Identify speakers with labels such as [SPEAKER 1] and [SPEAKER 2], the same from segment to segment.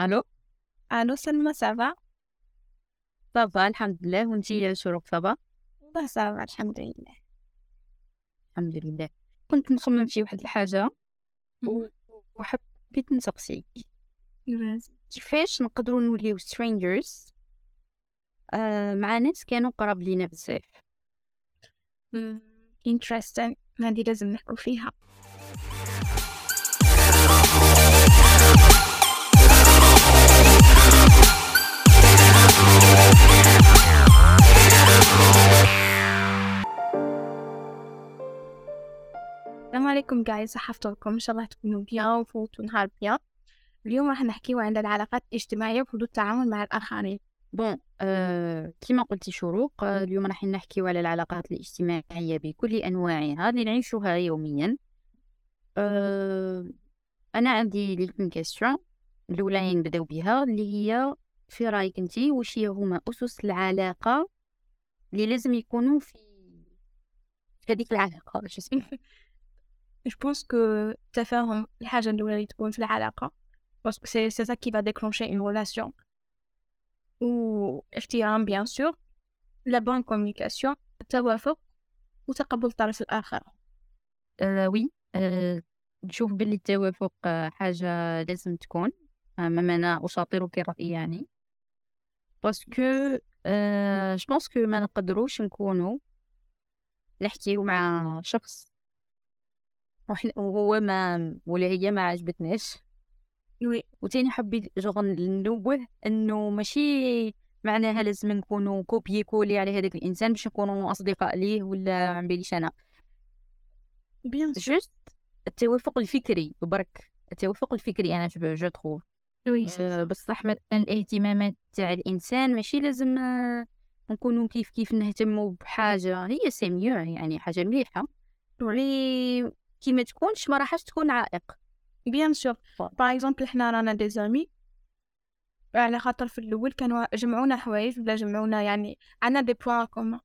[SPEAKER 1] ألو؟
[SPEAKER 2] ألو سلمى ça
[SPEAKER 1] va ça va الحمد لله. وانتي يا شروق ça va
[SPEAKER 2] والله ça va الحمد لله.
[SPEAKER 1] الحمد لله. كنت نخمم في واحد الحاجة وحبيت نسقسيك. كيفاش نقدروا نوليو strangers آه مع ناس كانوا قراب لينا بزاف.
[SPEAKER 2] interesting. هذه لازم نحكوا فيها. عليكم guys صحيتكم إن شاء الله تكونوا وفوتوا نهار bien اليوم راح نحكيو عن العلاقات الاجتماعية وحدود التعامل مع الآخرين.
[SPEAKER 1] bon آه كما قلتي شروق آه اليوم راح نحكيو على العلاقات الاجتماعية بكل انواعها اللي نعيشها يوميا. آه أنا عندي ليكم question الاولى نبداو بها اللي هي في رأيك انتي واش هي هما أسس العلاقة اللي لازم يكونوا في هذيك العلاقة؟ اسمها؟
[SPEAKER 2] Je pense que التفاهم الحاجة الأولى اللي تكون في العلاقة que c'est c'est ça qui va déclencher une relation واحترام bien sûr la bonne communication التوافق وتقبل الطرف الآخر
[SPEAKER 1] وي نشوف باللي التوافق حاجة لازم تكون مما أنا أشاطرك الرأي يعني parce que je pense que ما نقدروش نكونوا نحكيو مع شخص وهو ما ولا هي ما عجبتناش.
[SPEAKER 2] oui.
[SPEAKER 1] وتاني حبيت جوغ ننوه إنه ماشي معناها لازم نكونوا copier-coller على هذاك الإنسان باش نكونوا أصدقاء ليه ولا ما بالنسبة
[SPEAKER 2] أنا. Sûr.
[SPEAKER 1] juste التوافق الفكري برك التوافق الفكري أنا جو جو تخوف
[SPEAKER 2] oui.
[SPEAKER 1] آه، بصح مثلا الاهتمامات تاع الإنسان ماشي لازم آه، نكونوا كيف كيف نهتموا بحاجة. هي c'est mieux يعني حاجة مليحة. ولي كي ما تكونش ما راحش تكون عائق.
[SPEAKER 2] Bien sûr. Par exemple حنا رانا des amis على خاطر في الأول كانوا جمعونا حوايج ولا جمعونا يعني عنا des points communs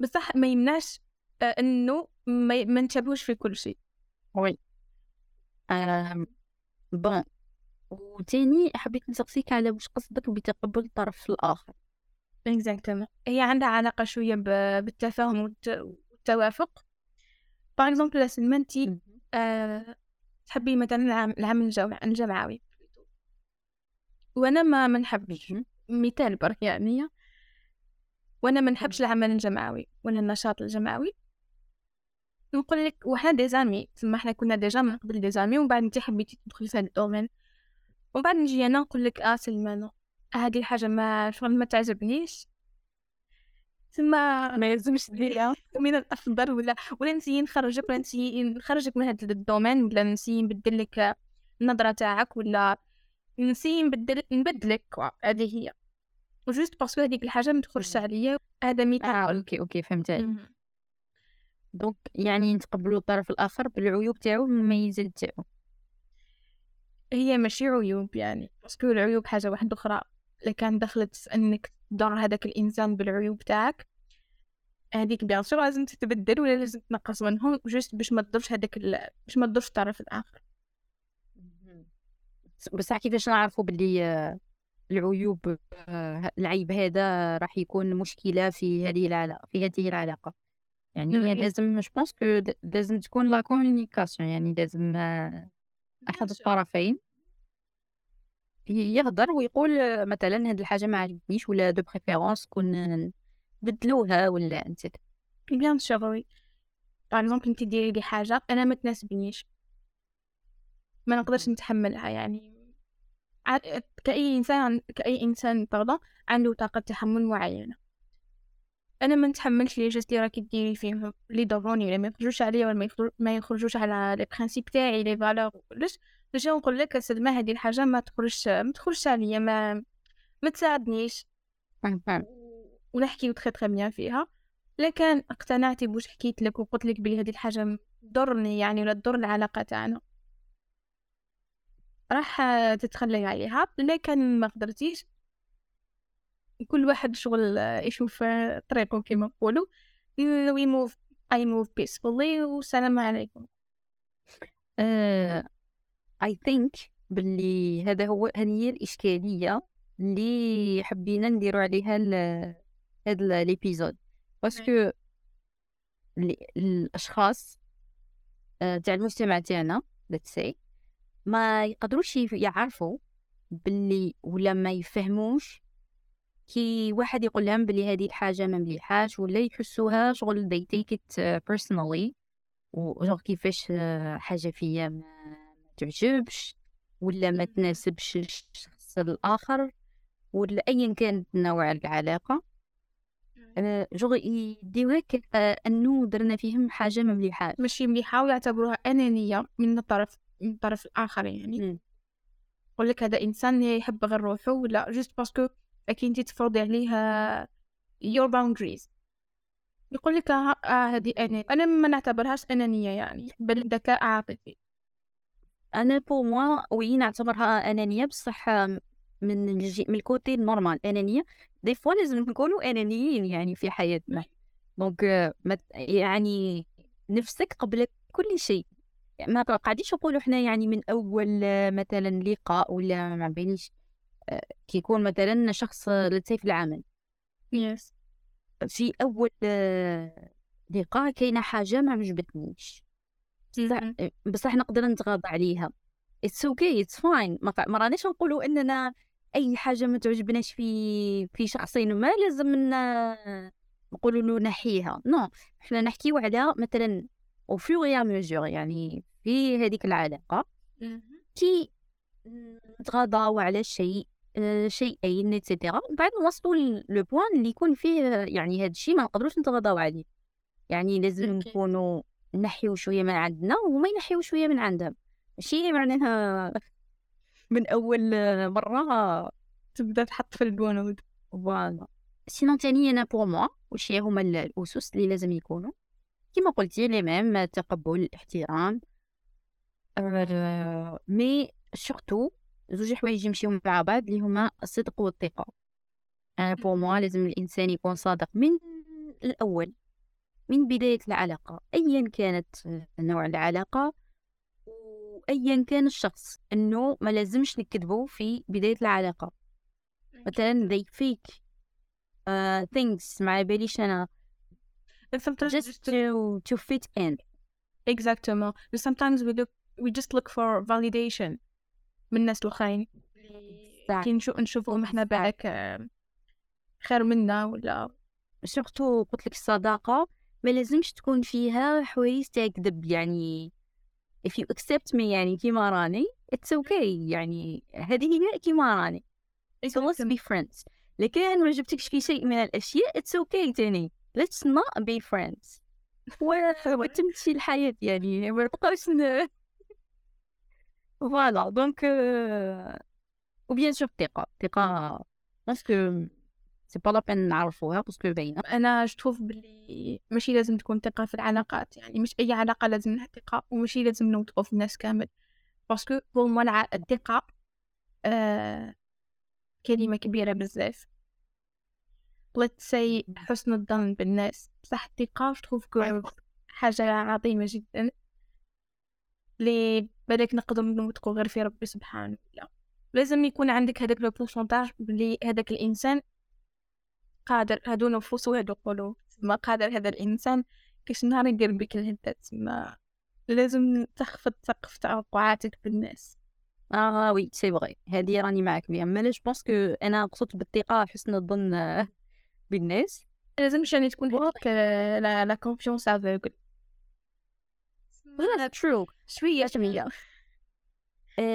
[SPEAKER 2] بصح ما يمنعش آه، إنه ما, ما نتشابهوش في كل شيء.
[SPEAKER 1] oui bon وتاني حبيت نسقسيك على واش قصدك بتقبل الطرف الآخر.
[SPEAKER 2] Exactement. هي عندها علاقة شوية ب- بالتفاهم والت- والتوافق. par exemple لا انتي آه تحبي مثلا العم- العمل الجمع- الجمعوي. وأنا ما ما نحبش. مثال برك يعني. وأنا ما نحبش العمل الجماعي ولا النشاط الجماعي نقول لك وحنا des amis تما حنا كنا déjà من قبل des amis ومن بعد انت حبيتي تدخلي في هذا ال domaine. ومن بعد نجي أنا نقول لك آه سلمى أنا هذه الحاجة ما شغل ما تعجبنيش. تما
[SPEAKER 1] ما يلزمش ديرها
[SPEAKER 2] من الافضل ولا ولا نسيي نخرجك ولا نسيي نخرجك من هذا ال domaine ولا نسيي نبدل لك النظرة تاعك ولا نسيي نبدل نبدلك. هذه هي. و juste parce que هذيك الحاجة ما تخرجش عليا هذا مثال.
[SPEAKER 1] آه OK OK فهمت. donc يعني نتقبلوا الطرف الآخر بالعيوب تاعو والمميزات تاعو.
[SPEAKER 2] هي ماشي عيوب يعني parce que العيوب حاجة واحدة أخرى. الا كان دخلت إنك تضر هذاك الإنسان بالعيوب تاعك. هذيك bien sûr لازم تتبدل ولا لازم تنقص منهم juste باش ما تضرش هذاك ال... باش ما تضرش الطرف الآخر.
[SPEAKER 1] بصح كيفاش نعرفوا باللي آه، العيوب آه، العيب هذا راح يكون مشكلة في هذه العلاقة في هذه العلاقة. يعني هي
[SPEAKER 2] مم.
[SPEAKER 1] لازم je pense que لازم تكون la communication يعني لازم آه، أحد الطرفين. ي- يهضر ويقول مثلا هاد الحاجة ما عجبنيش ولا de préférence كون بدلوها ولا انت
[SPEAKER 2] bien sûr oui par exemple انت ديري لي حاجة أنا ما تناسبنيش. ما نقدرش نتحملها يعني. كأي إنسان كأي إنسان pardon عنده طاقة تحمل معينة. أنا ما نتحملش لي gestes لي راكي ديري فيهم اللي ضروني ولا ما يخرجوش عليا ولا ما يخرج- ما يخرجوش على les principes تاعي les valeurs كلش déjà نقول لك سلمى هذه الحاجة ما تخرجش ما تخرجش عليا ما ما تساعدنيش. ونحكي très très bien فيها. لكن اقتنعتي بوش حكيت لك وقلت لك بلي هذه الحاجة تضرني يعني ولا تضر العلاقة تاعنا. راح تتخلي عليها لكن ما قدرتيش. كل واحد شغل يشوف طريقه كما نقولوا move I move peacefully والسلام عليكم.
[SPEAKER 1] uh, I think باللي هذا هو هذه هي الإشكالية اللي حبينا نديرو عليها هاد ليبيزود باسكو الأشخاص آه، تاع المجتمع تاعنا let's say ما يقدروش يعرفوا باللي ولا ما يفهموش كي واحد يقول لهم بلي هذه الحاجة ما مليحاش ولا يحسوها شغل they take it personally. وجوغ كيفاش آه، حاجة فيا ما تعجبش ولا ما تناسبش الشخص الآخر ولا أيا كانت نوع العلاقة. جوغ يديوها كأنه درنا فيهم حاجة ما مليحة.
[SPEAKER 2] ماشي مليحة ويعتبروها أنانية من الطرف من الطرف الآخر يعني. يقول لك هذا إنسان يحب غير روحه ولا juste parce que أكيد أنت تفرضي عليه your boundaries. يقول لك آه هذه أنانية. أنا ما نعتبرهاش أنانية يعني بل ذكاء عاطفي.
[SPEAKER 1] أنا pour moi oui نعتبرها أنانية بصح من الجي... من ال côté ال normal أنانية. des fois لازم نكونوا أنانيين يعني في حياتنا. donc يعني نفسك قبل كل شيء. يعني ما قاعدينش نقولوا إحنا يعني من أول مثلا لقاء ولا ما بينيش آه، كيكون مثلا شخص لتسي في العمل.
[SPEAKER 2] يس
[SPEAKER 1] في أول لقاء كاينة حاجة ما عجبتنيش. بصح بصح نقدر نتغاضى عليها. It's okay it's fine ما رانيش نقولوا إننا أي حاجة ما تعجبناش في في شخص ما لازم نقولوا له نحيها. no إحنا نحكيو على مثلا وفي يا majeure يعني في هذيك العلاقة كي نتغاضاو على شيء آه، شيئين et cetera بعد نوصلوا le point اللي يكون فيه يعني هذا الشيء ما نقدروش نتغاضاو عليه. يعني لازم نكونوا نحيو شوية من عندنا وما ينحيو شوية من عندهم ماشي؟ معناها من أول مرة
[SPEAKER 2] تبدأ تحط في البنود.
[SPEAKER 1] Voilà. Sinon تاني أنا pour moi وش هما الأسس اللي لازم يكونوا. كما قلتي لي même التقبل الاحترام. mais surtout زوج حوايج يمشيو مع بعض اللي هما الصدق والثقة. أنا بور موا لازم الإنسان يكون صادق من الأول. من بداية العلاقة ايا كانت نوع العلاقة وايا كان الشخص إنه ما لازمش نكذبوا في بداية العلاقة. مثلا they fake uh, things ما باليش أنا. Just to to fit in.
[SPEAKER 2] Exactly sometimes we look we just look for validation من الناس الآخرين. كي نشوف نشوفهم إحنا بعك خير منا ولا؟
[SPEAKER 1] سورتو قلت لك الصداقة. ما لازمش تكون فيها حوايج تاع كذب يعني. If you accept me يعني كيما راني it's okay يعني. هذه هي كيما راني. So let's be friends. لكن ما جبتكش في شيء من الأشياء it's okay تاني. Let's not be friends. وتمشي الحياة يعني ما نبقاوش Voilà donc وبيان sur الثقة الثقة parce que c'est pas la peine نعرفوها parce que باينة.
[SPEAKER 2] أنا شوف بلي ماشي لازم تكون ثقة في العلاقات يعني مش أي علاقة لازم لها ثقة وماشي لازم نوثقوا في الناس كامل. parce que pour الثقة آه كلمة كبيرة بزاف. Let's say حسن الظن بالناس. بصح الثقة تخوف حاجة عظيمة جدا. لي بالك نقدر نوثقو غير في ربي سبحانه وتعالى. لازم يكون عندك هذاك le pourcentage بلي هذاك الإنسان قادر هادو نفوس وهادو قلوب ما قادر هذا الإنسان كيش نهار يدير بك الهدات ما لازم تخفض سقف توقعاتك بالناس.
[SPEAKER 1] آه oui c'est vrai. هذه راني معك بها mais je pense que أنا قصدت بالثقة حسن الظن بالناس.
[SPEAKER 2] لازم يعني تكون هذيك la la confiance aveugle
[SPEAKER 1] trop شوية شوية.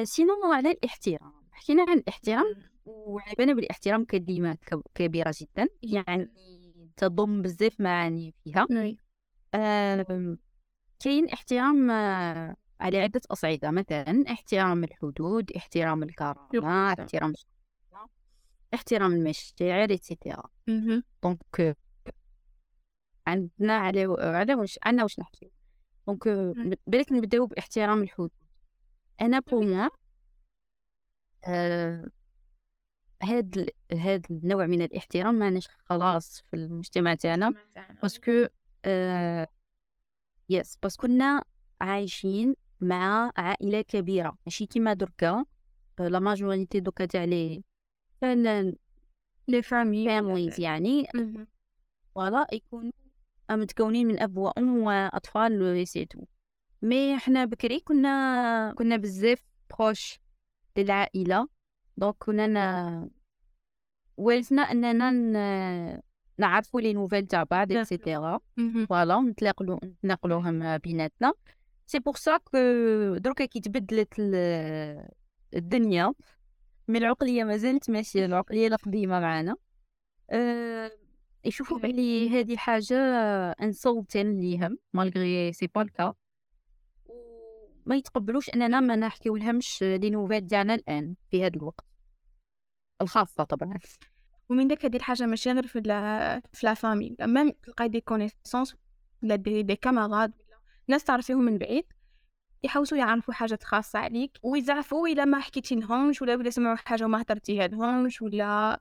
[SPEAKER 1] sinon على الاحترام. حكينا عن الاحترام. وعيبنا بالاحترام كلمة كبيرة جدا يعني تضم بزاف معاني فيها. آه كاين احترام آه على عدة أصعدة. مثلا احترام الحدود احترام الكرامة احترام احترام المشاعر et cetera donc عندنا على على واش عندنا واش نحكي؟ donc بالك نبداو باحترام الحدود. أنا pour آه هاد هاد النوع من الاحترام ماناش خلاص في المجتمع تاعنا parce que آه yes parce que كنا عايشين مع عائلة كبيرة ماشي كيما دركا la majorité دوكا تاع les
[SPEAKER 2] les familles
[SPEAKER 1] families يعني. Voilà يكونوا متكونين من اب وام واطفال c'est tout mais حنا بكري كنا كنا بزاف proches للعائلة. donc كنا ن... ورثنا اننا. نعرفوا les nouvelles تاع بعض et cetera Voilà نتلاقلو نتناقلوهم بيناتنا c'est pour ça que دروكا كي تبدلت الدنيا من العقليه مازالت ماشيه العقليه القديمه معانا أه يشوفوا بلي هذه حاجة insultante ليهم malgré c'est pas le cas ما يتقبلوش أننا ما نحكيو لهمش les nouvelles ديالنا الآن في هذا الوقت. الخاصة طبعا.
[SPEAKER 2] ومن داك هذه الحاجة ماشي غير في لا في la famille même تلقاي des connaissances ولا des, des camarades ناس تعرفيهم من بعيد يحوسوا يعرفوا حاجات خاصة عليك ويزعفوا إلا ما حكيتي لهمش ولا ولا سمعوا حاجة وما هدرتيها لهمش ولا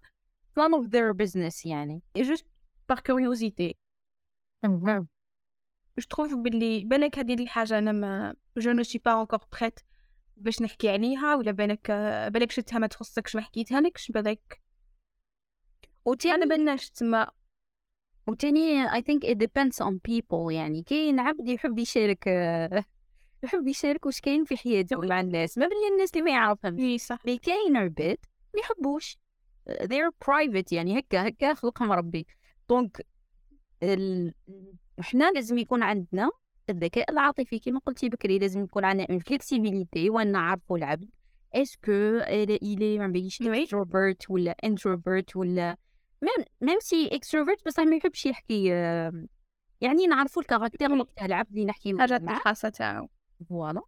[SPEAKER 1] none of their business يعني.
[SPEAKER 2] Just par curiosité. je trouve بلي بالك هذه الحاجة أنا ما je ne suis pas encore prête باش نحكي عليها ولا بالك بالك شفتها ما تخصكش ما حكيتها لكش بالك وتي أنا بناش تما.
[SPEAKER 1] وتاني I think it depends on people يعني كاين عبد يحب يشارك يحب يشارك واش كاين في حياته مع الناس ما بلي الناس اللي ما يعرفهمش.
[SPEAKER 2] إي صح.
[SPEAKER 1] اللي كاين عباد ما يحبوش. They're private يعني هكا هكا خلقهم ربي. donc ال... حنا لازم يكون عندنا الذكاء العاطفي. كما قلتي بكري لازم يكون عندنا une flexibilité ونعرفوا العبد. est-ce que الي ما بيجيش extrovert ولا introvert ولا même si extrovert بصح ما يحبش يحكي يعني نعرفوا ال caractère تاع العبد اللي نحكي
[SPEAKER 2] معاه. الخاصة تاعو.
[SPEAKER 1] Voilà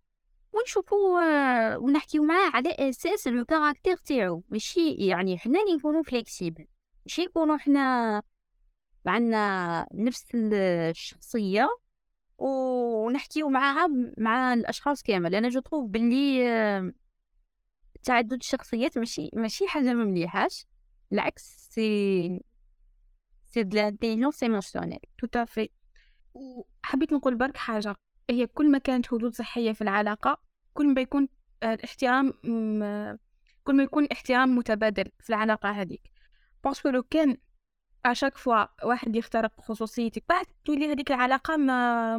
[SPEAKER 1] ونشوفوا ونحكيو معاه على أساس le caractère تاعو. ماشي يعني حنا اللي نكونوا flexibles ماشي نكونوا حنا عندنا نفس الشخصية ونحكيو معاها مع الأشخاص كامل. أنا je trouve باللي تعدد الشخصيات ماشي ماشي حاجة ما مليحاش. العكس c'est c'est de l'intelligence émotionnelle.
[SPEAKER 2] Tout à fait وحبيت نقول برك حاجة. هي كل ما كانت حدود صحية في العلاقة كل ما يكون الاحترام كل ما يكون احترام متبادل في العلاقة هذيك. parce que لو كان à chaque fois واحد يخترق خصوصيتك. بعد تولي هذيك العلاقة ما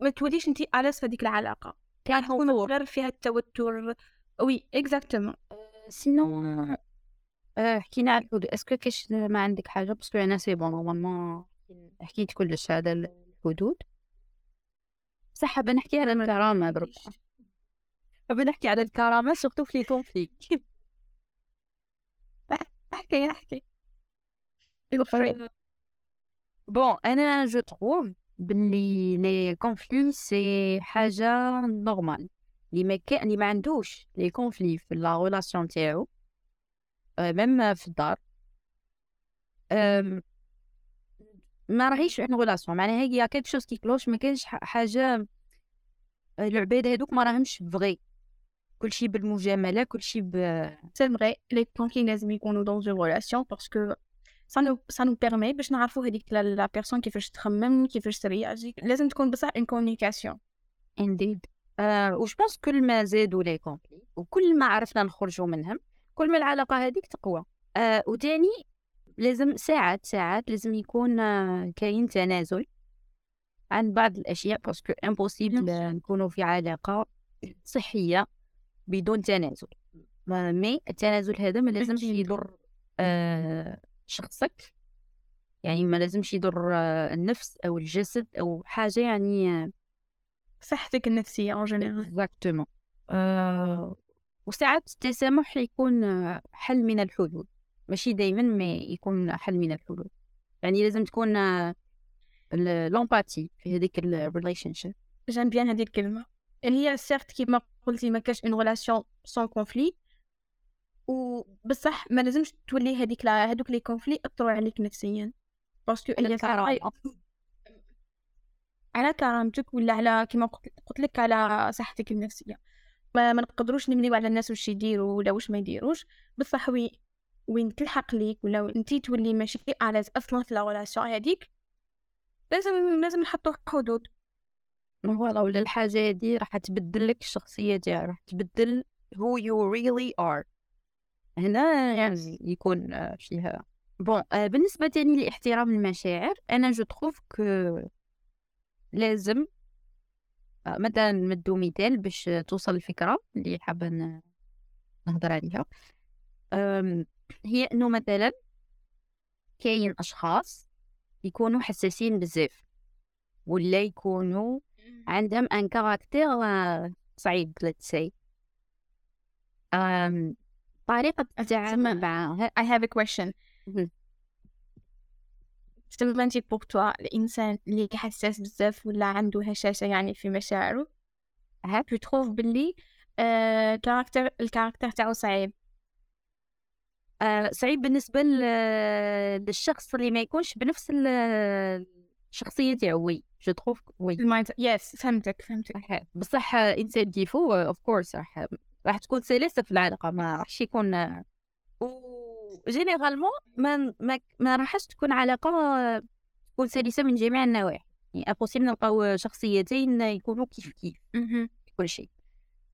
[SPEAKER 2] ما توليش انت à l'aise في هذيك العلاقة. يعني تكون غير فيها التوتر. oui exactement
[SPEAKER 1] sinon حكينا على الحدود. est-ce que كاش ما عندك حاجة؟ parce que أنا c'est bon normalement حكيت كلش هذا الحدود. صح حابة نحكي على الكرامة برك حابة نحكي على الكرامة surtout في les conflits
[SPEAKER 2] احكي احكي
[SPEAKER 1] bon أنا je trouve بلي les conflits c'est حاجة normale اللي ما كان اللي ما عندوش les conflits في la relation تاعو même في الدار ما راهيش en relation معناها هي quelque chose qui cloche ما كاينش حاجة العباد هذوك ما راهمش vrai كلشي بالمجامله كلشي ب
[SPEAKER 2] c'est vrai les conflits لازم يكونوا dans une relation parce que ça nous ça nous permet باش نعرفوا هذيك la personne كيفاش تخمم كيفاش ترياجي لازم تكون بصح une communication
[SPEAKER 1] indeed أه وش بونس كل ما زادوا les conflits وكل ما عرفنا نخرجوا منهم كل ما العلاقة هذيك تقوى. أه وتاني لازم ساعات ساعات لازم يكون كاين تنازل عن بعض الأشياء parce que impossible نكونوا في علاقة صحية بدون تنازل. mais التنازل هذا ما لازمش يضر آه شخصك يعني ما لازمش يضر آه النفس أو الجسد أو حاجة يعني
[SPEAKER 2] صحتك النفسية en général
[SPEAKER 1] exactement وساعات التسامح يكون حل من الحلول. ماشي دائما ما يكون حل من الحلول. يعني لازم تكون l'empathie في هذيك ال relationship
[SPEAKER 2] j'aime bien هذه الكلمة. اللي هي certes كيما قلتي ما كاش une relation sans conflits وبصح ما لازمش تولي هذيك لا هذوك les conflits أثروا عليك نفسيا. parce que هي على كرامتك ولا على كيما قلت لك على صحتك النفسية. ما, ما نقدروش نمليو على الناس واش يديروا ولا واش ما يديروش. بصح oui وين تلحق ليك ولا انتي تولي ماشي à l'aise أصلا في la هذيك لازم لازم نحطو حدود.
[SPEAKER 1] voilà ولا الحاجة هادي راح تبدل لك الشخصية تاعك راح تبدل who you really are. هنا يعني يكون آه، فيها bon آه، بالنسبة تاني لإحترام المشاعر أنا je trouve que لازم آه، مثلا ندو مثال باش توصل الفكرة اللي حابة نهضر عليها. هي إنه مثلا كاين أشخاص يكونوا حساسين بزاف ولا يكونوا عندهم ان كاركتير صعيب say. طريقة التعامل مع
[SPEAKER 2] I have a question. تمنتي بوك توا الإنسان اللي حساس بزاف ولا عنده هشاشة يعني في مشاعره. ها تروف باللي آه كاركتر الكاركتر تاعو صعيب.
[SPEAKER 1] آه صعيب بالنسبة للشخص اللي ما يكونش بنفس الشخصية تاعو oui. je trouve oui.
[SPEAKER 2] yes فهمتك فهمتك.
[SPEAKER 1] بصح إنسان كيفو of course راح راح تكون سلسة في العلاقة ما راحش يكون و généralement ما ما, ما راحش تكون علاقة تكون سلسة من جميع النواحي. يعني impossible نلقاو شخصيتين يكونوا كيف كيف كل شيء.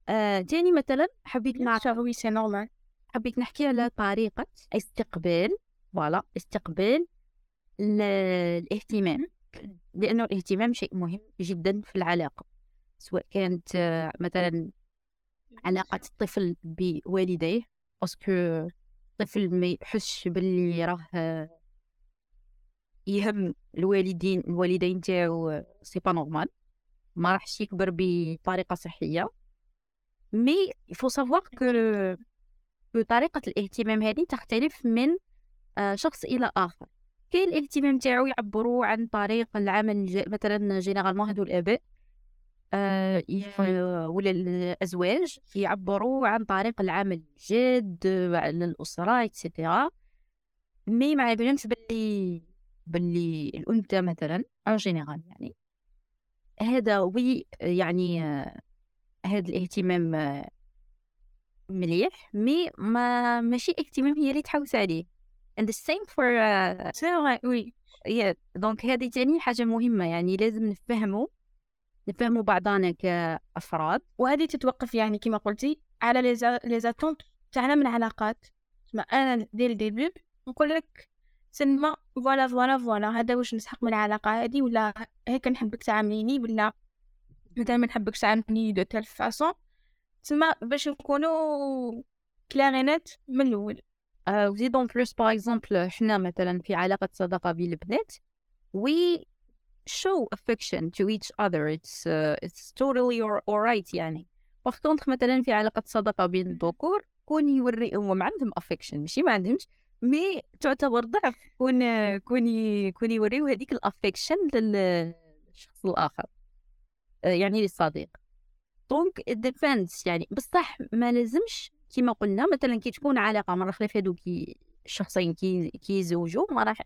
[SPEAKER 1] آه تاني مثلا حبيت
[SPEAKER 2] نعرف oui c'est normal
[SPEAKER 1] حبيت نحكي على طريقة استقبال voilà استقبال الاهتمام. لأنه الاهتمام شيء مهم جدا في العلاقة سواء كانت مثلا علاقة الطفل بوالديه parce que الطفل ما يحسش باللي راه يهم الوالدين الوالدين تاعو c'est pas normal ما راحش يكبر بطريقة صحية. mais il faut savoir que طريقة الاهتمام هذه تختلف من آه، شخص إلى آخر. كاين الاهتمام تاعو يعبروا عن طريق العمل مثلا généralement هادو الآباء. ولا الأزواج يعبروا عن طريق العمل الجاد على الأسرة et cetera mais ما يبانش باللي باللي الأنثى مثلا أو général يعني. هذا oui يعني آه هذا الاهتمام آه مليح. mais ما ماشي اهتمام هي اللي تحوس عليه. And the same for
[SPEAKER 2] uh,
[SPEAKER 1] oui yeah. donc هذه تاني حاجة مهمة يعني لازم نفهمه. نفهموا بعضنا كأفراد.
[SPEAKER 2] وهذه تتوقف يعني كما قلتي على les attentes تاعنا من العلاقات ما أنا dès le début نقول لك سلمى voilà voilà voilà هذا واش نسحق من العلاقة هذه ولا هيك نحبك تعامليني ولا مثلا ما نحبكش تعامليني de telle façon تسمى باش نكونوا claireات من الأول.
[SPEAKER 1] وزيدون plus par exemple حنا مثلا في علاقة صداقة بين البنات we show affection to each other. It's uh, it's totally alright يعني. par contre مثلا في علاقة صداقة بين الذكور كون يوري هم عندهم affection ماشي؟ ما عندهمش. mais تعتبر ضعف كون كون كون يوريو هذيك ال affection للشخص الآخر. يعني للصديق. donc depends يعني. بصح ما لازمش كما قلنا مثلا كي تكون علاقة مرة خلاف هادو كي الشخصين كي كيزوجوا ما راح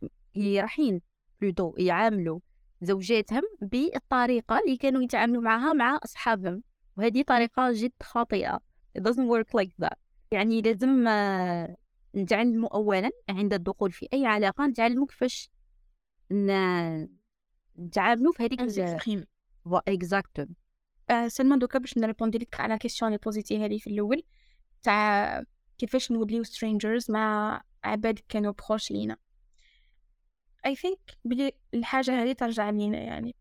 [SPEAKER 1] plutôt يعاملوا. زوجاتهم بالطريقة اللي كانوا يتعاملوا معها مع أصحابهم. وهذه طريقة جد خاطئة it doesn't work like that. يعني لازم آه، نتعلموا أولا عند الدخول في أي علاقة نتعلموا كيفاش نتعاملوا في هذيك اكزاكتو
[SPEAKER 2] آه سلمى دوكا باش ن répondi لك على question اللي posé تي هذه في الأول تاع كيفاش نوليو strangers مع عباد كانوا proches لينا. I think بلي الحاجة هذه ترجع لينا يعني.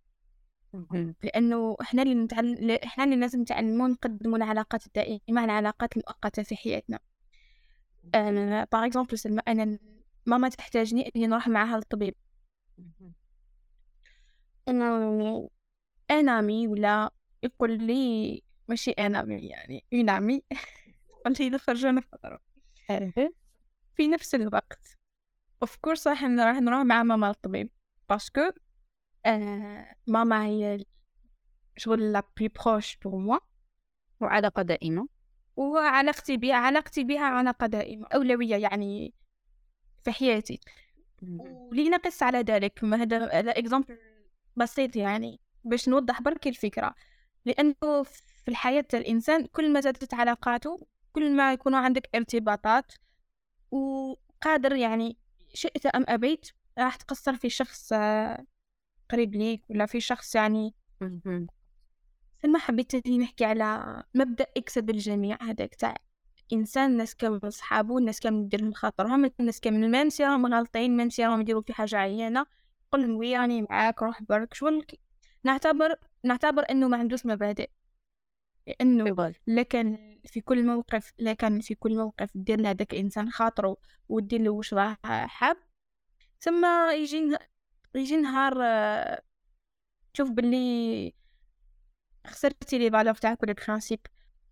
[SPEAKER 2] لأنه إحنا اللي نتعلم إحنا اللي لازم نتعلموا نقدموا العلاقات الدائمة العلاقات المؤقتة في حياتنا. أنا par exemple سلمى أنا ماما تحتاجني إني نروح معها للطبيب. أنا un ami ولا يقول لي ماشي un ami يعني une amie. قلت لي نخرج نفطر في نفس الوقت. of course راح راح نروح مع ماما للطبيب parce que آه ماما هي شغل la plus proche pour moi
[SPEAKER 1] وعلاقة دائمة.
[SPEAKER 2] وعلاقتي بها علاقتي بها علاقة دائمة أولوية يعني في حياتي. ولنقس على ذلك. ما هذا example بسيط يعني باش نوضح برك الفكرة. لأنه في الحياة الإنسان كل ما زادت علاقاته كل ما يكون عندك ارتباطات وقادر يعني شئت أم أبيت راح تقصر في شخص آه، قريب ليك ولا في شخص يعني. ثم حبيت نحكي على مبدأ اكسب الجميع هذاك تاع إنسان الناس كامل صحابو الناس كامل يديرهم خاطرهم الناس كامل ما راهم غالطين ما راهم يديروا في حاجة عيانة قل لهم oui راني معاك روح برك. شغل نعتبر نعتبر إنه ما عندوش مبادئ لأنه لكن في كل موقف لكن في كل موقف دير لهذاك الإنسان خاطره ودير له واش راه حاب. ثم يجي يجي نهار تشوف باللي خسرتي les valeurs تاعك ولا ال principes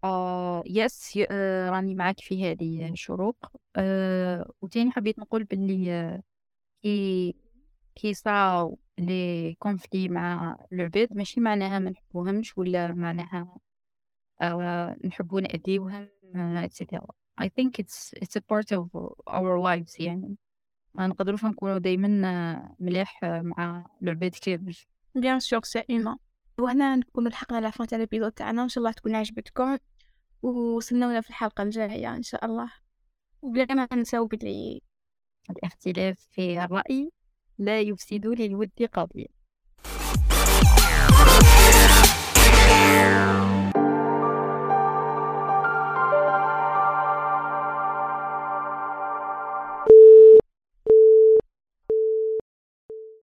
[SPEAKER 1] آه yes آه راني معاك في هذه الشروق. آه وتاني حبيت نقول باللي آه كي كي صراو les conflits مع العباد ماشي معناها ما نحبوهمش ولا معناها آه نحبو نأذيوهم etc I think it's it's a part of our lives يعني. ما نقدروش نكونوا دايما مليح مع العباد كامل
[SPEAKER 2] bien sûr c'est humain وهنا نكون لحقنا la fin تاع ال épisode تاعنا. إن شاء الله تكون عجبتكم. وصلنا في الحلقة الجاية إن شاء الله. وبلا ما نساو بلي
[SPEAKER 1] الاختلاف في الرأي لا يفسد للود قضية.